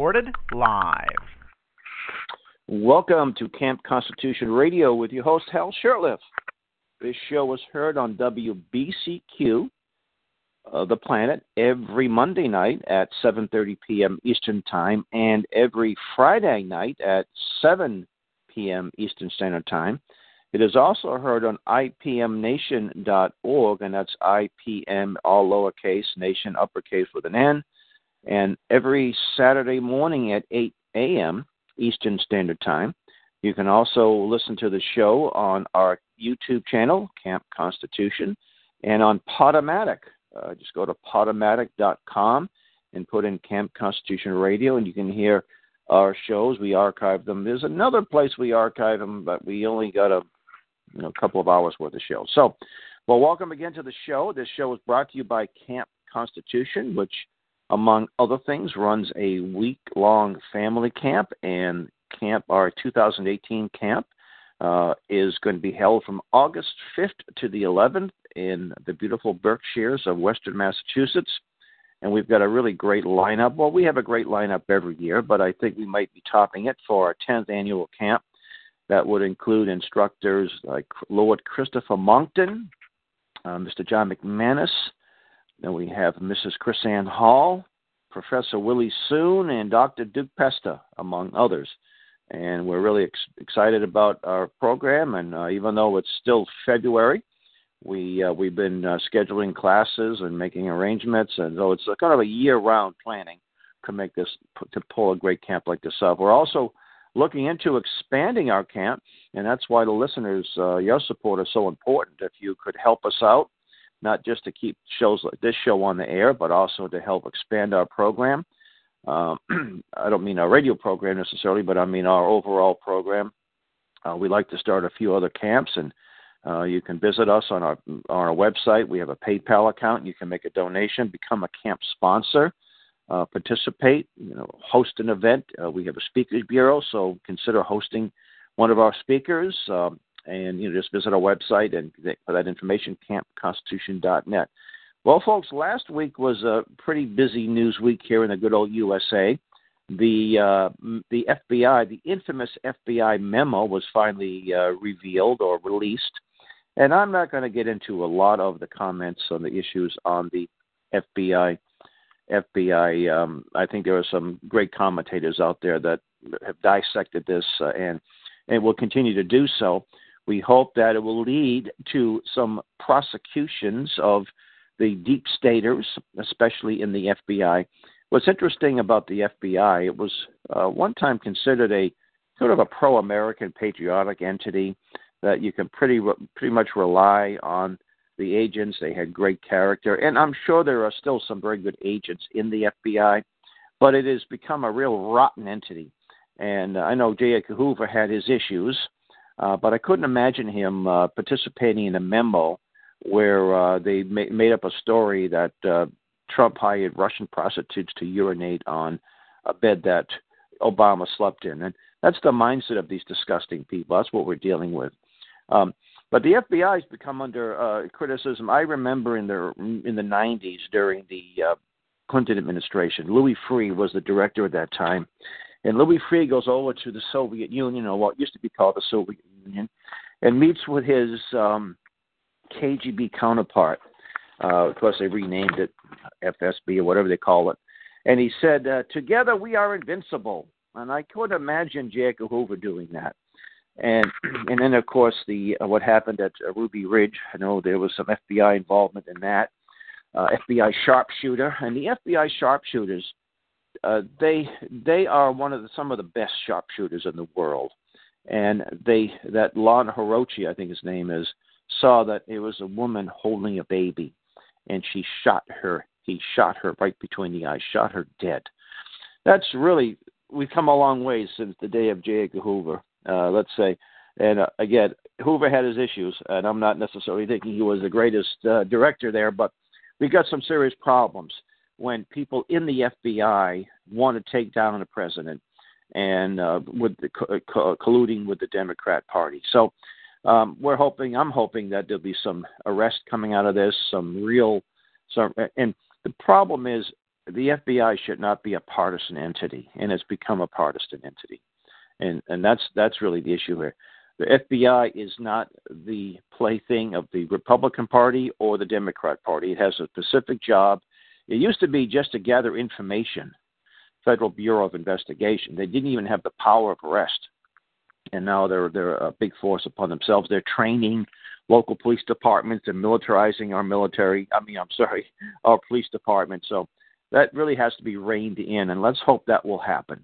Recorded live. Welcome to Camp Constitution Radio with your host, Hal Shurtleff. This show was heard on WBCQ, uh, the planet, every Monday night at 7.30 p.m. Eastern Time and every Friday night at 7 p.m. Eastern Standard Time. It is also heard on IPMNation.org, and that's IPM, all lowercase, nation, uppercase with an N and every Saturday morning at 8 a.m. Eastern Standard Time. You can also listen to the show on our YouTube channel, Camp Constitution, and on Podomatic. Uh, just go to podomatic.com and put in Camp Constitution Radio, and you can hear our shows. We archive them. There's another place we archive them, but we only got a you know, couple of hours worth of show. So, well, welcome again to the show. This show is brought to you by Camp Constitution, which among other things, runs a week long family camp. And camp, our 2018 camp, uh, is going to be held from August 5th to the 11th in the beautiful Berkshires of Western Massachusetts. And we've got a really great lineup. Well, we have a great lineup every year, but I think we might be topping it for our 10th annual camp. That would include instructors like Lord Christopher Monckton, uh, Mr. John McManus, then we have Mrs. KrisAnne Hall, Professor Willie Soon, and Dr. Duke Pesta, among others. And we're really ex- excited about our program. And uh, even though it's still February, we uh, we've been uh, scheduling classes and making arrangements, and so it's a kind of a year-round planning to make this to pull a great camp like this off. We're also looking into expanding our camp, and that's why the listeners, uh, your support is so important. If you could help us out not just to keep shows like this show on the air, but also to help expand our program. Um, I don't mean our radio program necessarily, but I mean our overall program. Uh, we like to start a few other camps, and uh, you can visit us on our on our website. We have a PayPal account. You can make a donation, become a camp sponsor, uh, participate, you know, host an event. Uh, we have a speakers bureau, so consider hosting one of our speakers. Um, and you know just visit our website and for that information campconstitution.net well folks last week was a pretty busy news week here in the good old usa the uh, the fbi the infamous fbi memo was finally uh, revealed or released. And i'm not going to get into a lot of the comments on the issues on the fbi fbi um, i think there are some great commentators out there that have dissected this uh, and and will continue to do so we hope that it will lead to some prosecutions of the deep staters, especially in the FBI. What's interesting about the FBI, it was uh, one time considered a sort of a pro-American patriotic entity that you can pretty pretty much rely on the agents. They had great character, and I'm sure there are still some very good agents in the FBI, but it has become a real rotten entity. And I know J. Edgar Hoover had his issues, uh, but I couldn't imagine him uh, participating in a memo where uh, they ma- made up a story that uh, Trump hired Russian prostitutes to urinate on a bed that Obama slept in. And that's the mindset of these disgusting people. That's what we're dealing with. Um, but the FBI has become under uh, criticism. I remember in the in the 90s during the uh, Clinton administration, Louis Freeh was the director at that time, and Louis Freeh goes over to the Soviet Union, or what used to be called the Soviet Union, and meets with his um, KGB counterpart. Uh, of course, they renamed it FSB or whatever they call it. And he said, uh, "Together we are invincible." And I could imagine J. Edgar Hoover doing that. And and then of course the uh, what happened at uh, Ruby Ridge. I know there was some FBI involvement in that. Uh, FBI sharpshooter and the FBI sharpshooters uh, they they are one of the, some of the best sharpshooters in the world, and they that Lon Horiuchi, I think his name is, saw that it was a woman holding a baby, and she shot her. He shot her right between the eyes, shot her dead. That's really we've come a long way since the day of J. Edgar Hoover. Uh, let's say, and uh, again, Hoover had his issues, and I'm not necessarily thinking he was the greatest uh, director there, but we got some serious problems when people in the FBI want to take down the president and uh, with the co- colluding with the Democrat Party. So um, we're hoping, I'm hoping that there'll be some arrest coming out of this, some real, some, and the problem is the FBI should not be a partisan entity, and it's become a partisan entity, and and that's that's really the issue here. The FBI is not the plaything of the Republican Party or the Democrat Party. It has a specific job. It used to be just to gather information, Federal Bureau of Investigation. They didn't even have the power of arrest and now they're they're a big force upon themselves. They're training local police departments and militarizing our military. I mean, I'm sorry, our police department. So that really has to be reined in, and let's hope that will happen,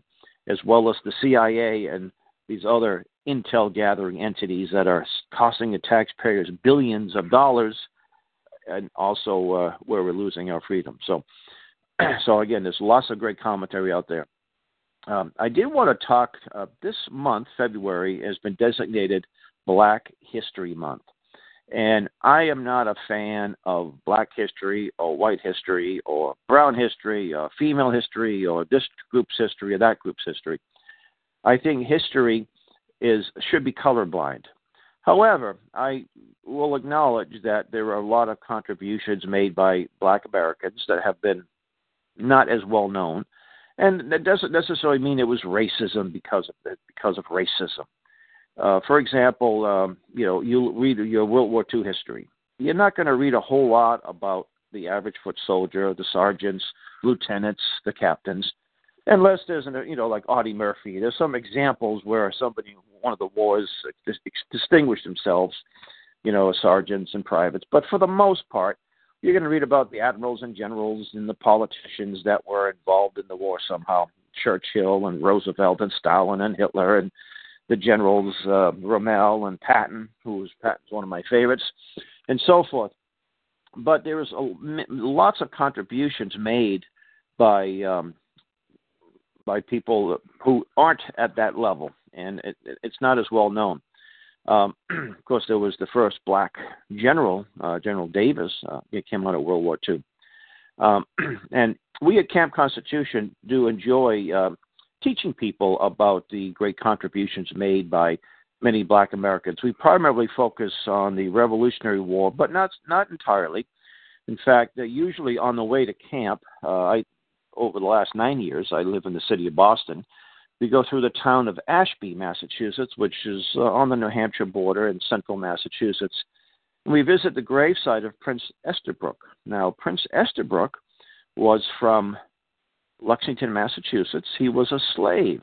as well as the CIA and these other intel gathering entities that are costing the taxpayers billions of dollars, and also uh, where we're losing our freedom. So, so again, there's lots of great commentary out there. Um, I did want to talk. Uh, this month, February, has been designated Black History Month. And I am not a fan of black history or white history or brown history or female history or this group's history or that group's history. I think history is should be colorblind. However, I will acknowledge that there are a lot of contributions made by black Americans that have been not as well known and that doesn't necessarily mean it was racism because of because of racism. Uh, for example, um, you know, you read your World War II history. You're not going to read a whole lot about the average foot soldier, the sergeants, lieutenants, the captains, unless there's an, you know, like Audie Murphy. There's some examples where somebody, one of the wars, distinguished themselves, you know, sergeants and privates. But for the most part, you're going to read about the admirals and generals and the politicians that were involved in the war somehow Churchill and Roosevelt and Stalin and Hitler and the generals uh, Rommel and Patton, who was Patton's one of my favorites, and so forth. But there was a, lots of contributions made by um, by people who aren't at that level, and it, it's not as well known. Um, of course, there was the first black general, uh, General Davis. Uh, he came out of World War II. Um, and we at Camp Constitution do enjoy uh, teaching people about the great contributions made by many black Americans. We primarily focus on the Revolutionary War, but not not entirely. In fact, usually on the way to camp, uh, I over the last nine years, I live in the city of Boston. We go through the town of Ashby, Massachusetts, which is uh, on the New Hampshire border in central Massachusetts. And we visit the gravesite of Prince Estabrook. Now, Prince Estabrook was from Lexington, Massachusetts. He was a slave.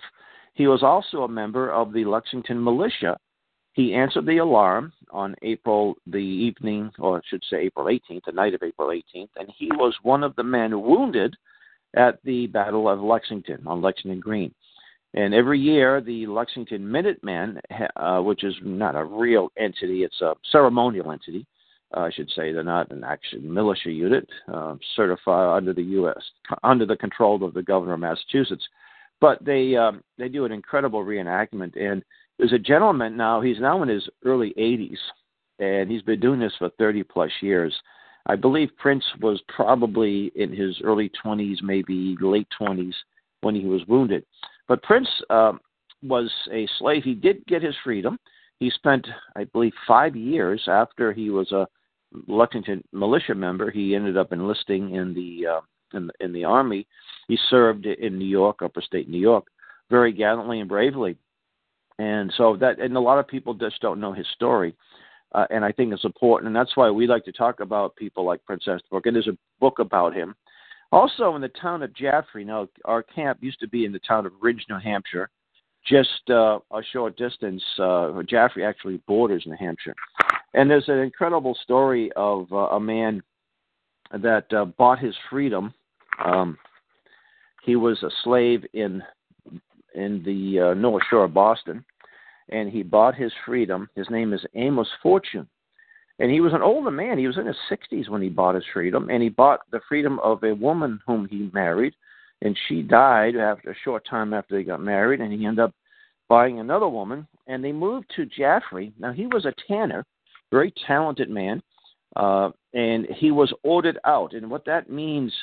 He was also a member of the Lexington militia. He answered the alarm on April, the evening, or I should say April 18th, the night of April 18th, and he was one of the men wounded at the Battle of Lexington on Lexington Green. And every year, the Lexington Minutemen, uh, which is not a real entity, it's a ceremonial entity, uh, I should say. They're not an actual militia unit uh, certified under the U.S. under the control of the governor of Massachusetts. But they um, they do an incredible reenactment. And there's a gentleman now. He's now in his early 80s, and he's been doing this for 30 plus years. I believe Prince was probably in his early 20s, maybe late 20s, when he was wounded. But Prince uh, was a slave. He did get his freedom. He spent, I believe, five years after he was a Lexington militia member. He ended up enlisting in the uh, in, in the army. He served in New York, upper state New York, very gallantly and bravely. And so that, and a lot of people just don't know his story. Uh, and I think it's important, and that's why we like to talk about people like Prince Estabrook. And there's a book about him also, in the town of Jaffrey, now our camp used to be in the town of Rindge, New Hampshire, just uh, a short distance. Uh, Jaffrey actually borders New Hampshire, and there's an incredible story of uh, a man that uh, bought his freedom. Um, he was a slave in in the uh, North Shore of Boston, and he bought his freedom. His name is Amos Fortune, And he was an older man. He was in his 60s when he bought his freedom, and he bought the freedom of a woman whom he married, and she died after a short time after they got married, and he ended up buying another woman, and they moved to Jaffrey. Now he was a tanner, very talented man, uh, and he was ordered out. And what that means,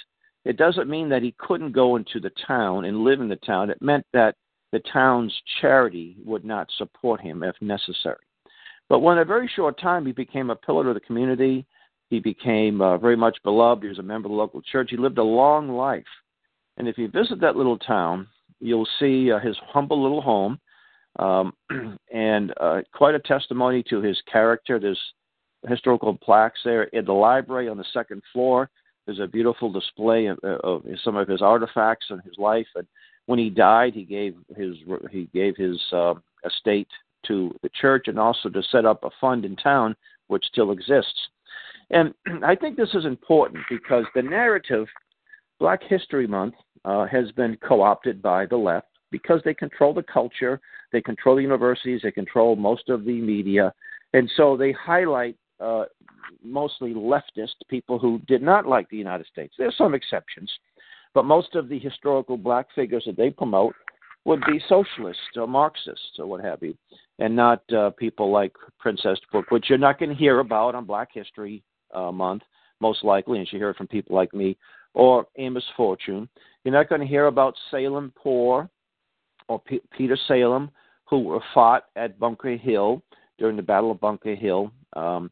it doesn't mean that he couldn't go into the town and live in the town. It meant that the town's charity would not support him if necessary. But when a very short time he became a pillar of the community, he became uh, very much beloved. He was a member of the local church. He lived a long life. And if you visit that little town, you'll see uh, his humble little home um, and uh, quite a testimony to his character. There's historical plaques there in the library on the second floor. There's a beautiful display of, of some of his artifacts and his life. And when he died, he gave his he gave his uh, estate to the church and also to set up a fund in town which still exists. And I think this is important because the narrative, Black History Month, uh, has been co opted by the left because they control the culture, they control the universities, they control most of the media. And so they highlight uh, mostly leftist people who did not like the United States. There are some exceptions, but most of the historical black figures that they promote would be socialists or Marxists or what have you and not uh, people like Prince Estabrook, which you're not going to hear about on Black History uh, Month, most likely, and you hear it from people like me, or Amos Fortune. You're not going to hear about Salem Poor or P- Peter Salem, who were fought at Bunker Hill during the Battle of Bunker Hill. Um,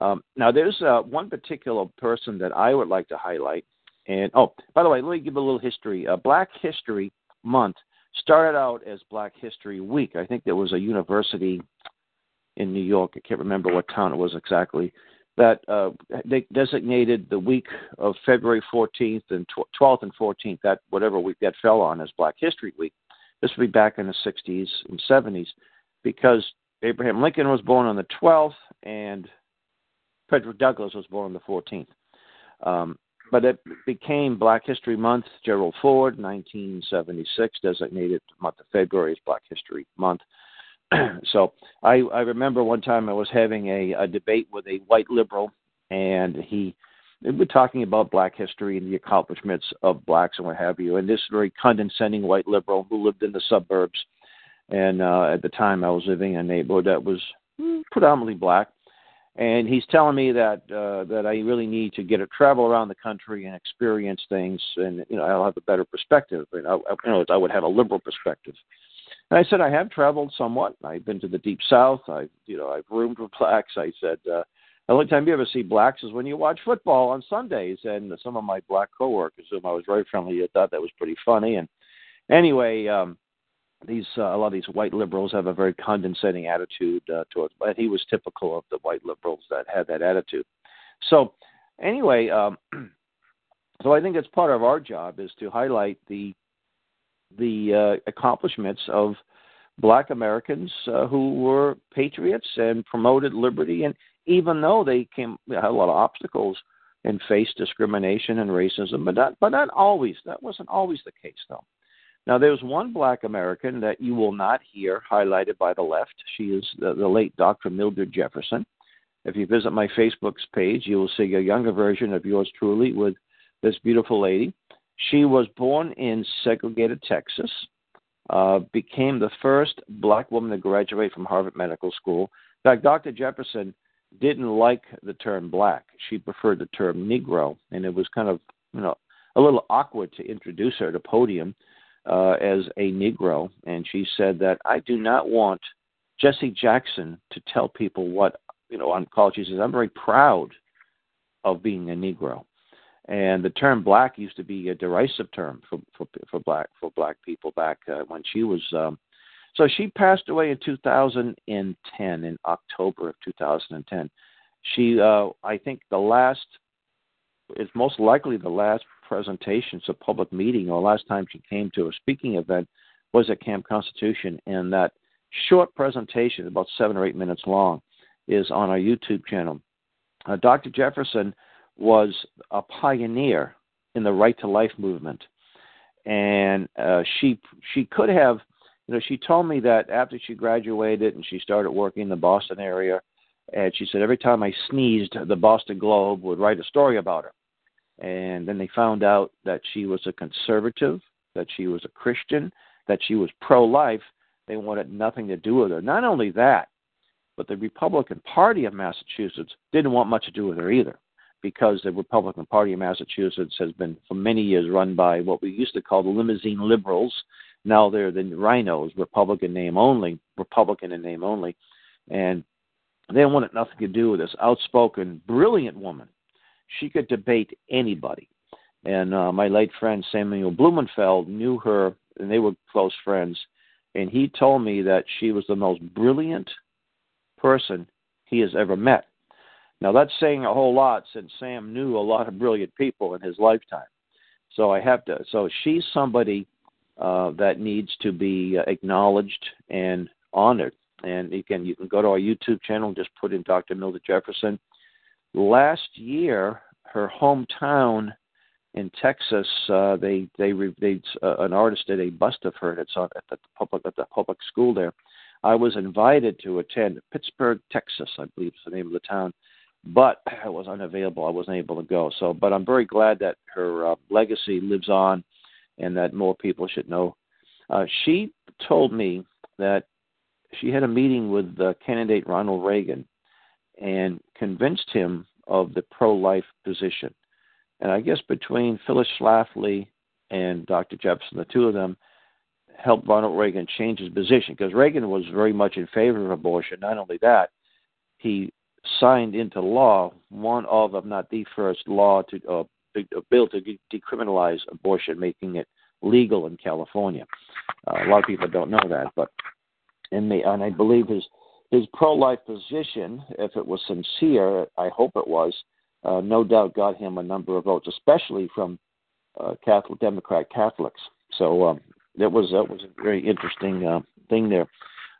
um, now, there's uh, one particular person that I would like to highlight. And oh, by the way, let me give a little history. Uh, Black History Month started out as Black History Week. I think there was a university in New York. I can't remember what town it was exactly. That uh, they designated the week of February 14th and 12th and 14th, that whatever week that fell on, as Black History Week. This would be back in the 60s and 70s, because Abraham Lincoln was born on the 12th and Frederick Douglass was born on the 14th. Um, but it became Black History Month. Gerald Ford, 1976, designated the month of February as Black History Month. so I, I remember one time I was having a, a debate with a white liberal, and he we were talking about Black history and the accomplishments of blacks and what have you. And this very condescending white liberal who lived in the suburbs, and uh, at the time I was living in a neighborhood that was predominantly black and he's telling me that uh, that I really need to get a travel around the country and experience things, and you know I'll have a better perspective. And I, you know I would have a liberal perspective. And I said I have traveled somewhat. I've been to the deep south. I've you know I've roomed with blacks. I said uh, the only time you ever see blacks is when you watch football on Sundays. And some of my black coworkers, whom I was very friendly, thought that was pretty funny. And anyway. um these uh, a lot of these white liberals have a very condescending attitude uh, towards. But he was typical of the white liberals that had that attitude. So anyway, um, so I think it's part of our job is to highlight the the uh, accomplishments of Black Americans uh, who were patriots and promoted liberty, and even though they came had a lot of obstacles and faced discrimination and racism, but not but not always. That wasn't always the case, though. Now, there's one black American that you will not hear highlighted by the left. She is the, the late Dr. Mildred Jefferson. If you visit my Facebook's page, you will see a younger version of yours truly with this beautiful lady. She was born in segregated Texas, uh, became the first black woman to graduate from Harvard Medical School. In fact, Dr. Jefferson didn't like the term black. She preferred the term Negro, and it was kind of, you know, a little awkward to introduce her at a podium uh, as a Negro, and she said that I do not want Jesse Jackson to tell people what you know on college. She says I'm very proud of being a Negro, and the term black used to be a derisive term for for, for black for black people back uh, when she was. Um, so she passed away in 2010 in October of 2010. She, uh, I think, the last is most likely the last presentations, a public meeting, or last time she came to a speaking event was at Camp Constitution, and that short presentation, about seven or eight minutes long, is on our YouTube channel. Uh, Dr. Jefferson was a pioneer in the right to life movement, and uh, she she could have, you know, she told me that after she graduated and she started working in the Boston area, And she said every time I sneezed, the Boston Globe would write a story about her. And then they found out that she was a conservative, that she was a Christian, that she was pro life. They wanted nothing to do with her. Not only that, but the Republican Party of Massachusetts didn't want much to do with her either, because the Republican Party of Massachusetts has been for many years run by what we used to call the limousine liberals. Now they're the rhinos, Republican name only, Republican in name only, and they wanted nothing to do with this outspoken, brilliant woman. She could debate anybody. And uh, my late friend Samuel Blumenfeld knew her, and they were close friends. And he told me that she was the most brilliant person he has ever met. Now, that's saying a whole lot since Sam knew a lot of brilliant people in his lifetime. So I have to. So she's somebody uh, that needs to be acknowledged and honored. And you can you can go to our YouTube channel and just put in Dr. Mildred Jefferson. Last year, her hometown in Texas, uh, they they they uh, an artist did a bust of her. It's on at the public at the public school there. I was invited to attend Pittsburg, Texas, I believe is the name of the town, but I was unavailable. I wasn't able to go. So, but I'm very glad that her uh, legacy lives on, and that more people should know. Uh, she told me that she had a meeting with uh, candidate Ronald Reagan and convinced him of the pro-life position. And I guess between Phyllis Schlafly and Dr. Jefferson, the two of them helped Ronald Reagan change his position because Reagan was very much in favor of abortion. Not only that, he signed into law one of, if not the first law to uh, a bill to decriminalize abortion, making it legal in California. Uh, a lot of people don't know that, but and, the, and I believe his his pro-life position, if it was sincere, I hope it was, uh, no doubt got him a number of votes, especially from uh, Catholic Democrat Catholics. So um, that was that was a very interesting uh, thing there.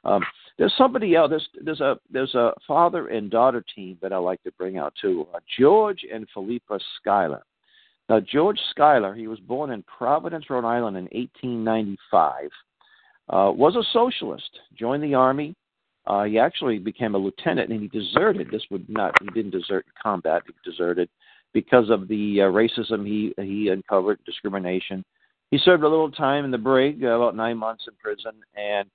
Um, there's somebody else. There's, there's a there's a father and daughter team that I like to bring out too. Uh, George and Philippa Schuyler. Now George Schuyler, he was born in Providence, Rhode Island in 1895 uh, was a socialist, joined the army. Uh, he actually became a lieutenant, and he deserted. This would not he didn't desert in combat. He deserted because of the uh, racism he he uncovered, discrimination. He served a little time in the brig, uh, about nine months in prison, and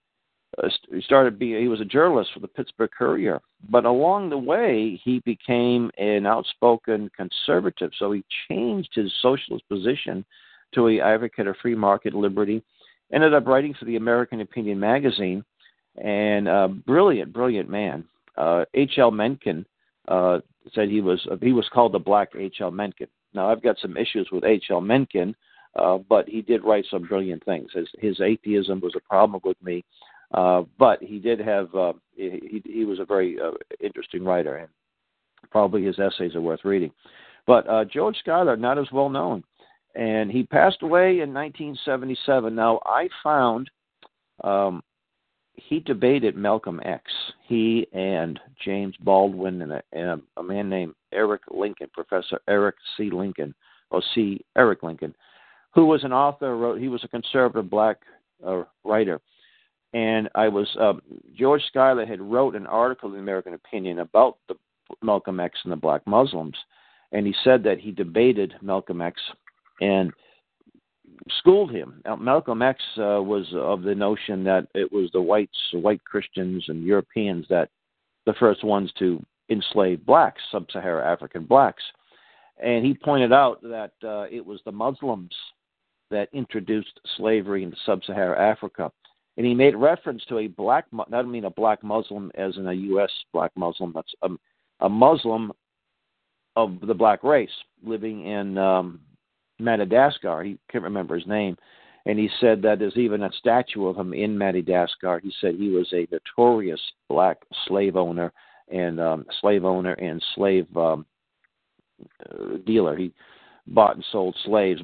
uh, he started being he was a journalist for the Pittsburgh Courier. But along the way, he became an outspoken conservative. So he changed his socialist position to a advocate of free market liberty ended up writing for the American Opinion magazine, and uh, brilliant, brilliant man. Uh, H.L. Mencken uh, said he was he was called the Black H.L. Mencken. Now I've got some issues with H.L. Mencken, uh, but he did write some brilliant things. His, his atheism was a problem with me, uh, but he did have uh, he, he was a very uh, interesting writer, and probably his essays are worth reading. But uh, George Schuyler, not as well known and he passed away in 1977. Now I found um, he debated Malcolm X. He and James Baldwin and a, and a, man named Eric Lincoln, Professor Eric C. Lincoln, or C. Eric Lincoln, who was an author. Wrote he was a conservative black uh, writer, and I was um, George Schuyler had wrote an article in the American Opinion about the Malcolm X and the black Muslims, and he said that he debated Malcolm X and schooled him. Now, Malcolm X uh, was of the notion that it was the whites, white Christians, and Europeans that the first ones to enslave blacks, sub-Saharan African blacks, and he pointed out that uh, it was the Muslims that introduced slavery into sub-Saharan Africa. And he made reference to a black, I don't mean a black Muslim as in a U.S. black Muslim, that's a, a Muslim of the black race living in um, Madagascar. He can't remember his name, and he said that there's even a statue of him in Madagascar. He said he was a notorious black slave owner and um, slave owner and slave um, uh, dealer. He bought and sold slaves,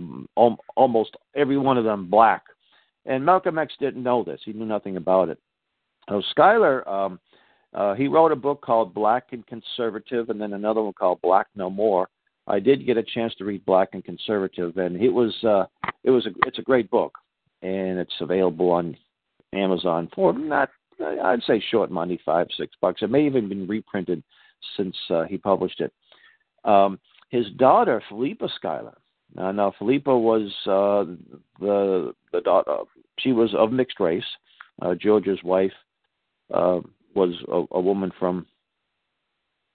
almost every one of them black. And Malcolm X didn't know this; he knew nothing about it. So Schuyler, um, uh, he wrote a book called Black and Conservative, and then another one called Black No More. I did get a chance to read Black and Conservative, and it was uh, it was a it's a great book, and it's available on Amazon for not I'd say short money, five six bucks. It may even been reprinted since uh, he published it. Um, his daughter, Philippa Schuyler. Now, now Philippa was uh, the the daughter. She was of mixed race. Uh, George's wife uh, was a, a woman from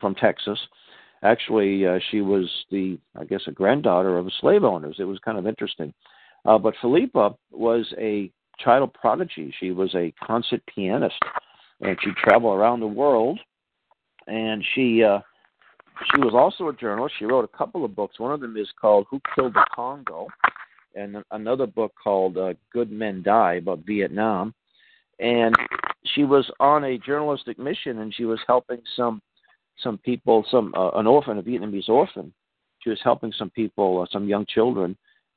from Texas. Actually, uh, she was the, I guess, a granddaughter of slave owners. It was kind of interesting. Uh, but Philippa was a child prodigy. She was a concert pianist, and she traveled around the world. And she uh, she was also a journalist. She wrote a couple of books. One of them is called "Who Killed the Congo," and another book called uh, "Good Men Die" about Vietnam. And she was on a journalistic mission, and she was helping some some people, some uh, an orphan, a Vietnamese orphan. She was helping some people, uh, some young children,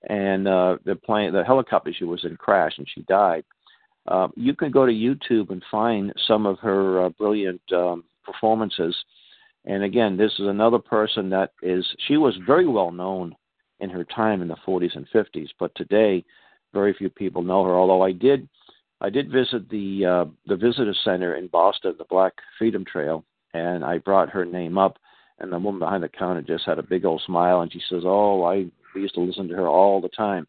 and uh, the plane, the helicopter she was in crashed, and she died. Uh, you can go to YouTube and find some of her uh, brilliant um, performances. And again, this is another person that is. She was very well known in her time in the 40s and 50s, but today, very few people know her. Although I did, I did visit the uh, the visitor center in Boston, the Black Freedom Trail, and I brought her name up, and the woman behind the counter just had a big old smile, and she says, "Oh, I used to listen to her all the time."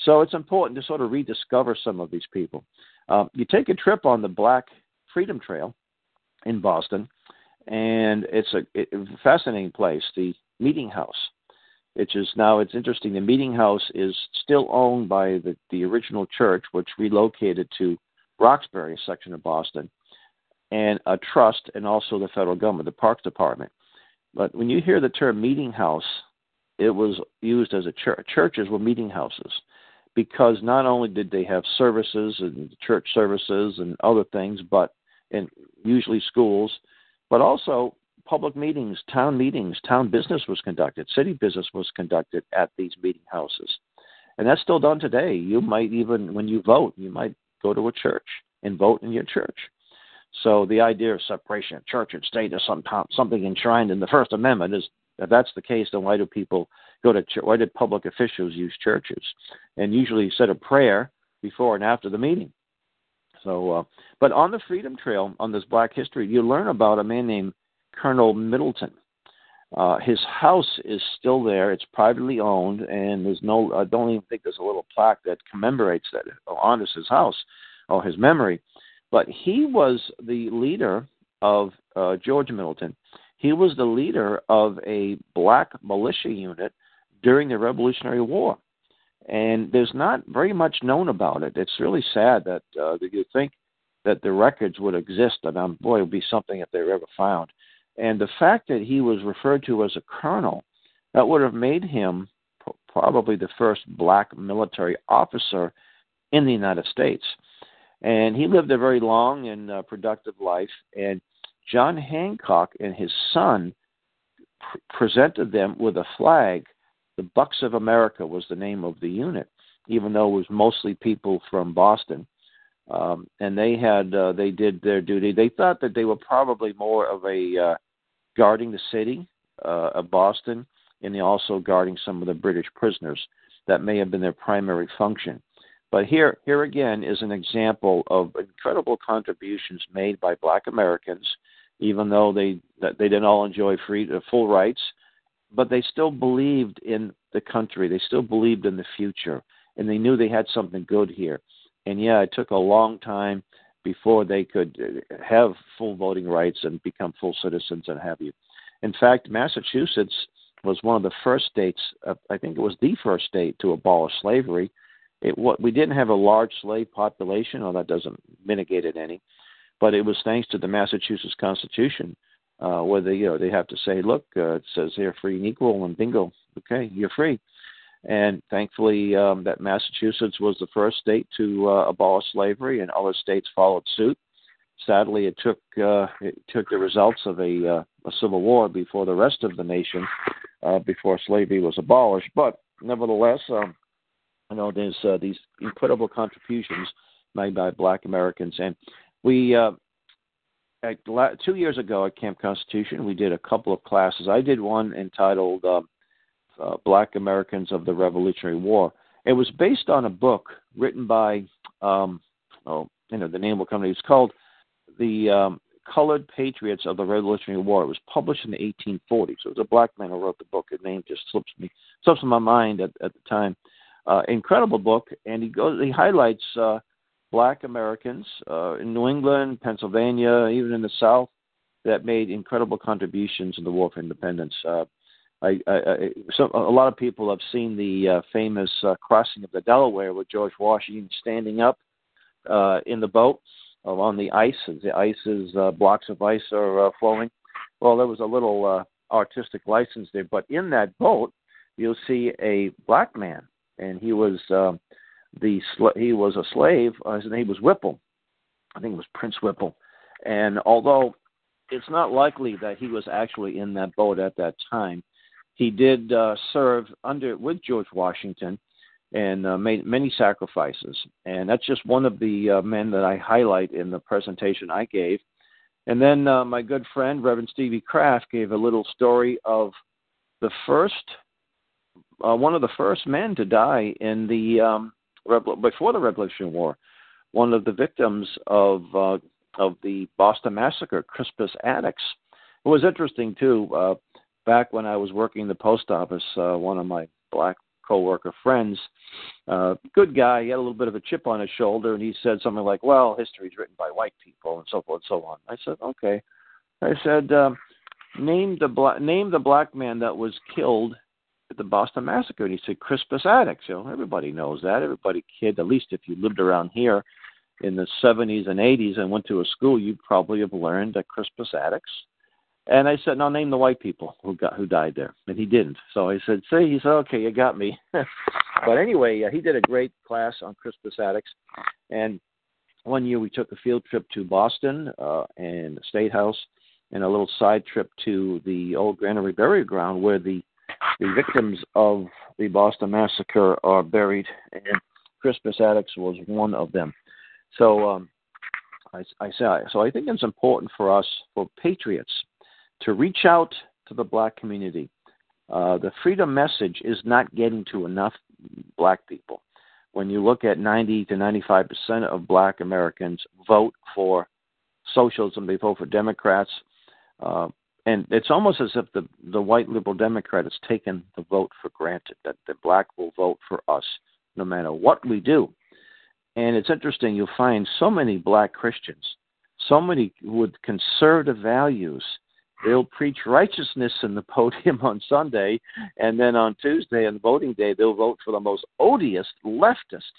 So it's important to sort of rediscover some of these people. Uh, you take a trip on the Black Freedom Trail in Boston, and it's a, a fascinating place. The Meeting House, which is now it's interesting. The Meeting House is still owned by the the original church, which relocated to Roxbury, section of Boston and a trust, and also the federal government, the Parks Department. But when you hear the term meeting house, it was used as a church. Churches were meeting houses because not only did they have services and church services and other things, but and usually schools, but also public meetings, town meetings, town business was conducted, city business was conducted at these meeting houses. And that's still done today. You might even, when you vote, you might go to a church and vote in your church. So the idea of separation of church and state is some, something enshrined in the First Amendment. Is if that's the case, then why do people go to church? Why did public officials use churches? And usually said a prayer before and after the meeting. So, uh, but on the Freedom Trail, on this Black History, you learn about a man named Colonel Middleton. Uh, his house is still there. It's privately owned, and there's no. I don't even think there's a little plaque that commemorates that honors his house or his memory. But he was the leader of uh, George Middleton. He was the leader of a black militia unit during the Revolutionary War. And there's not very much known about it. It's really sad that, uh, you think that the records would exist, and um, boy, it would be something if they were ever found. And the fact that he was referred to as a colonel, that would have made him probably the first black military officer in the United States. And he lived a very long and uh, productive life. And John Hancock and his son pr- presented them with a flag. The Bucks of America was the name of the unit, even though it was mostly people from Boston. Um, and they had uh, they did their duty. They thought that they were probably more of a uh, guarding the city uh, of Boston, and also guarding some of the British prisoners. That may have been their primary function. But here, here again is an example of incredible contributions made by Black Americans, even though they they didn't all enjoy free uh, full rights, but they still believed in the country. They still believed in the future, and they knew they had something good here. And yeah, it took a long time before they could uh, have full voting rights and become full citizens and have you. In fact, Massachusetts was one of the first states. Uh, I think it was the first state to abolish slavery it what we didn't have a large slave population, or that doesn't mitigate it any, but it was thanks to the Massachusetts Constitution, uh, where they you know they have to say, look, uh, it says they're free and equal, and bingo, okay, you're free. And thankfully, um, that Massachusetts was the first state to uh, abolish slavery, and other states followed suit. Sadly, it took uh, it took the results of a, uh, a civil war before the rest of the nation, uh, before slavery was abolished. But nevertheless, um, you know, there's uh, these incredible contributions made by Black Americans, and we uh, at, two years ago at Camp Constitution we did a couple of classes. I did one entitled uh, uh, "Black Americans of the Revolutionary War." It was based on a book written by, um, oh, you know, the name will come. To. It's called the um, Colored Patriots of the Revolutionary War. It was published in the 1840s. So it was a black man who wrote the book. His name just slips me slips my mind at, at the time. Uh, incredible book, and he goes he highlights uh, black Americans uh, in New England, Pennsylvania, even in the South that made incredible contributions in the war for independence. Uh, I, I, I, so a lot of people have seen the uh, famous uh, crossing of the Delaware with George Washington standing up uh, in the boat uh, on the ice as the ice is uh, blocks of ice are uh, flowing. Well, there was a little uh, artistic license there, but in that boat you'll see a black man, and he was uh, the sl- he was a slave. Uh, his name was Whipple. I think it was Prince Whipple, and although it's not likely that he was actually in that boat at that time he did uh, serve under with George Washington and uh, made many sacrifices. And that's just one of the uh, men that I highlight in the presentation I gave. And then uh, my good friend Reverend Stevie Kraft gave a little story of the first, uh, one of the first men to die in the um, before the Revolutionary War, one of the victims of uh, of the Boston Massacre, Crispus Attucks. It was interesting too. Uh, back when I was working the post office, uh, one of my black coworker friends, uh, good guy, he had a little bit of a chip on his shoulder, and he said something like, "Well, history's written by white people," and so forth and so on. I said, "Okay." I said, uh, "Name the black name the black man that was killed the Boston Massacre." And he said, "Crispus Attucks." You know, everybody knows that. Everybody, kid, at least if you lived around here in the 70s and 80s and went to a school, you probably have learned that Crispus Attucks and I said, "Now name the white people who got who died there," and he didn't. So I said, "See," he said, "Okay, you got me." but anyway, uh, he did a great class on Crispus Attucks, and one year we took a field trip to Boston uh, and the State House, and a little side trip to the old Granary Burial Ground where the the victims of the Boston Massacre are buried, and Crispus Attucks was one of them. So um, I, I say so. I think it's important for us, for patriots, to reach out to the black community. Uh, the freedom message is not getting to enough black people. When you look at 90 to 95 percent of black Americans vote for socialism, they vote for Democrats, uh, and it's almost as if the the white liberal Democrat has taken the vote for granted that the black will vote for us no matter what we do. And it's interesting, you'll find so many black Christians, so many with conservative values they'll preach righteousness in the podium on Sunday, and then on Tuesday, on voting day, they'll vote for the most odious leftist,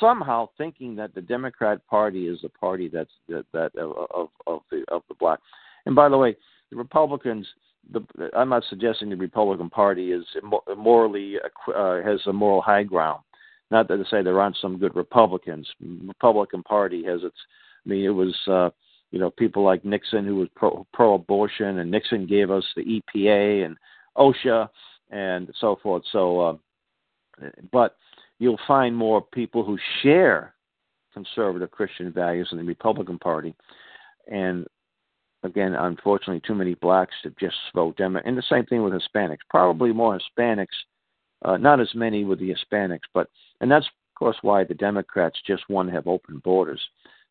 somehow thinking that the Democrat Party is the party that's that, that of of the of the black. And by the way, the Republicans. The, I'm not suggesting the Republican Party is morally uh, has a moral high ground. Not that to say there aren't some good Republicans. Republican Party has its. I mean, it was. Uh, you know, people like Nixon who was pro pro abortion, and Nixon gave us the EPA and OSHA and so forth. So, uh, but you'll find more people who share conservative Christian values in the Republican Party, and again, unfortunately, too many blacks to just vote Democrat. And the same thing with Hispanics. Probably more Hispanics, uh, not as many with the Hispanics, but and that's of course why the Democrats just want to have open borders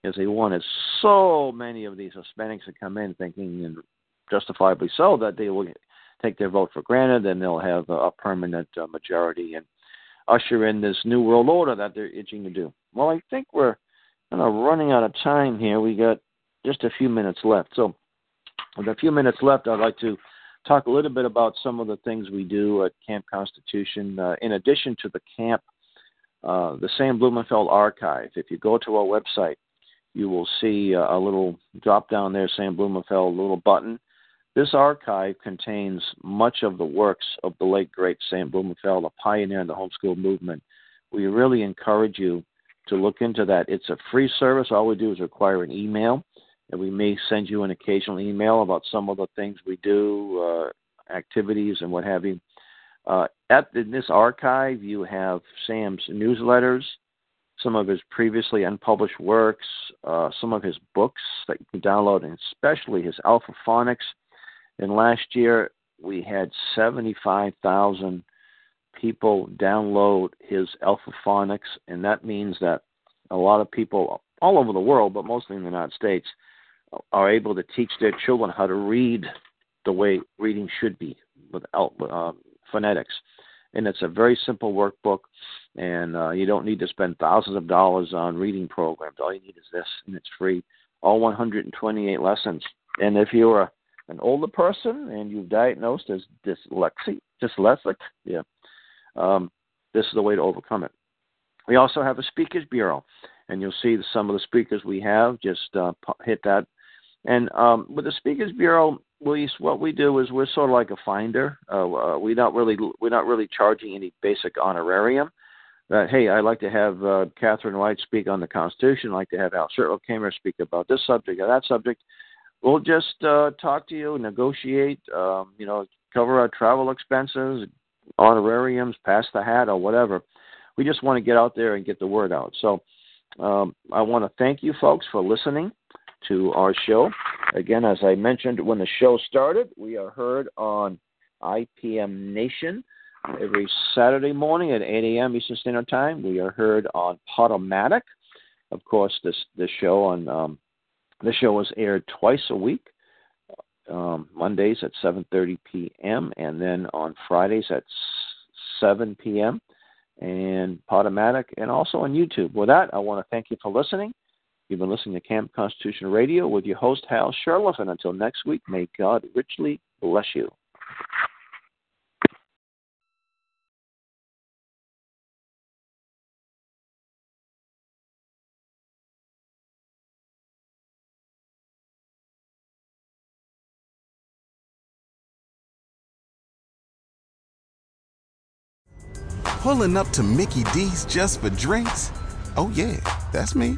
is they wanted so many of these Hispanics to come in thinking, and justifiably so, that they will take their vote for granted and they'll have a permanent uh, majority and usher in this new world order that they're itching to do. Well, I think we're kind of running out of time here. We got just a few minutes left. So, with a few minutes left, I'd like to talk a little bit about some of the things we do at Camp Constitution. Uh, in addition to the camp, uh, the Sam Blumenfeld Archive, if you go to our website, you will see a, a little drop down there saying Blumenfeld, a little button. This archive contains much of the works of the late great Sam Blumenfeld, a pioneer in the homeschool movement. We really encourage you to look into that. It's a free service. All we do is require an email, and we may send you an occasional email about some of the things we do, uh, activities, and what have you. Uh, at in this archive, you have Sam's newsletters, some of his previously unpublished works, uh, some of his books that you can download, and especially his Alpha Phonics. And last year, we had 75,000 people download his Alpha Phonics, and that means that a lot of people all over the world, but mostly in the United States, are able to teach their children how to read the way reading should be without uh, phonetics. And it's a very simple workbook, and uh, you don't need to spend thousands of dollars on reading programs. All you need is this, and it's free. All 128 lessons. And if you're a, an older person and you've diagnosed as dyslexic, dyslexic, yeah, um, this is the way to overcome it. We also have a speakers bureau, and you'll see some of the speakers we have. Just uh, hit that. And um, with the speakers bureau, what we do is we're sort of like a finder. Uh, uh, we're not really we're not really charging any basic honorarium. That hey, I'd like to have uh, Catherine White speak on the Constitution. I'd like to have Al Shurtleff-Kamer speak about this subject or that subject. We'll just uh, talk to you, negotiate, um, you know, cover our travel expenses, honorariums, pass the hat, or whatever. We just want to get out there and get the word out. So um, I want to thank you folks for listening to our show. Again, as I mentioned when the show started, we are heard on IPM Nation every Saturday morning at 8 a.m. Eastern Standard Time. We are heard on Podomatic. Of course, this this show on um, the show is aired twice a week. Um, Mondays at 7:30 p.m. and then on Fridays at 7 p.m. and Podomatic and also on YouTube. With that, I want to thank you for listening. You've been listening to Camp Constitution Radio with your host, Hal Shurtleff. And until next week, may God richly bless you. Pulling up to Mickey D's just for drinks? Oh, yeah, that's me.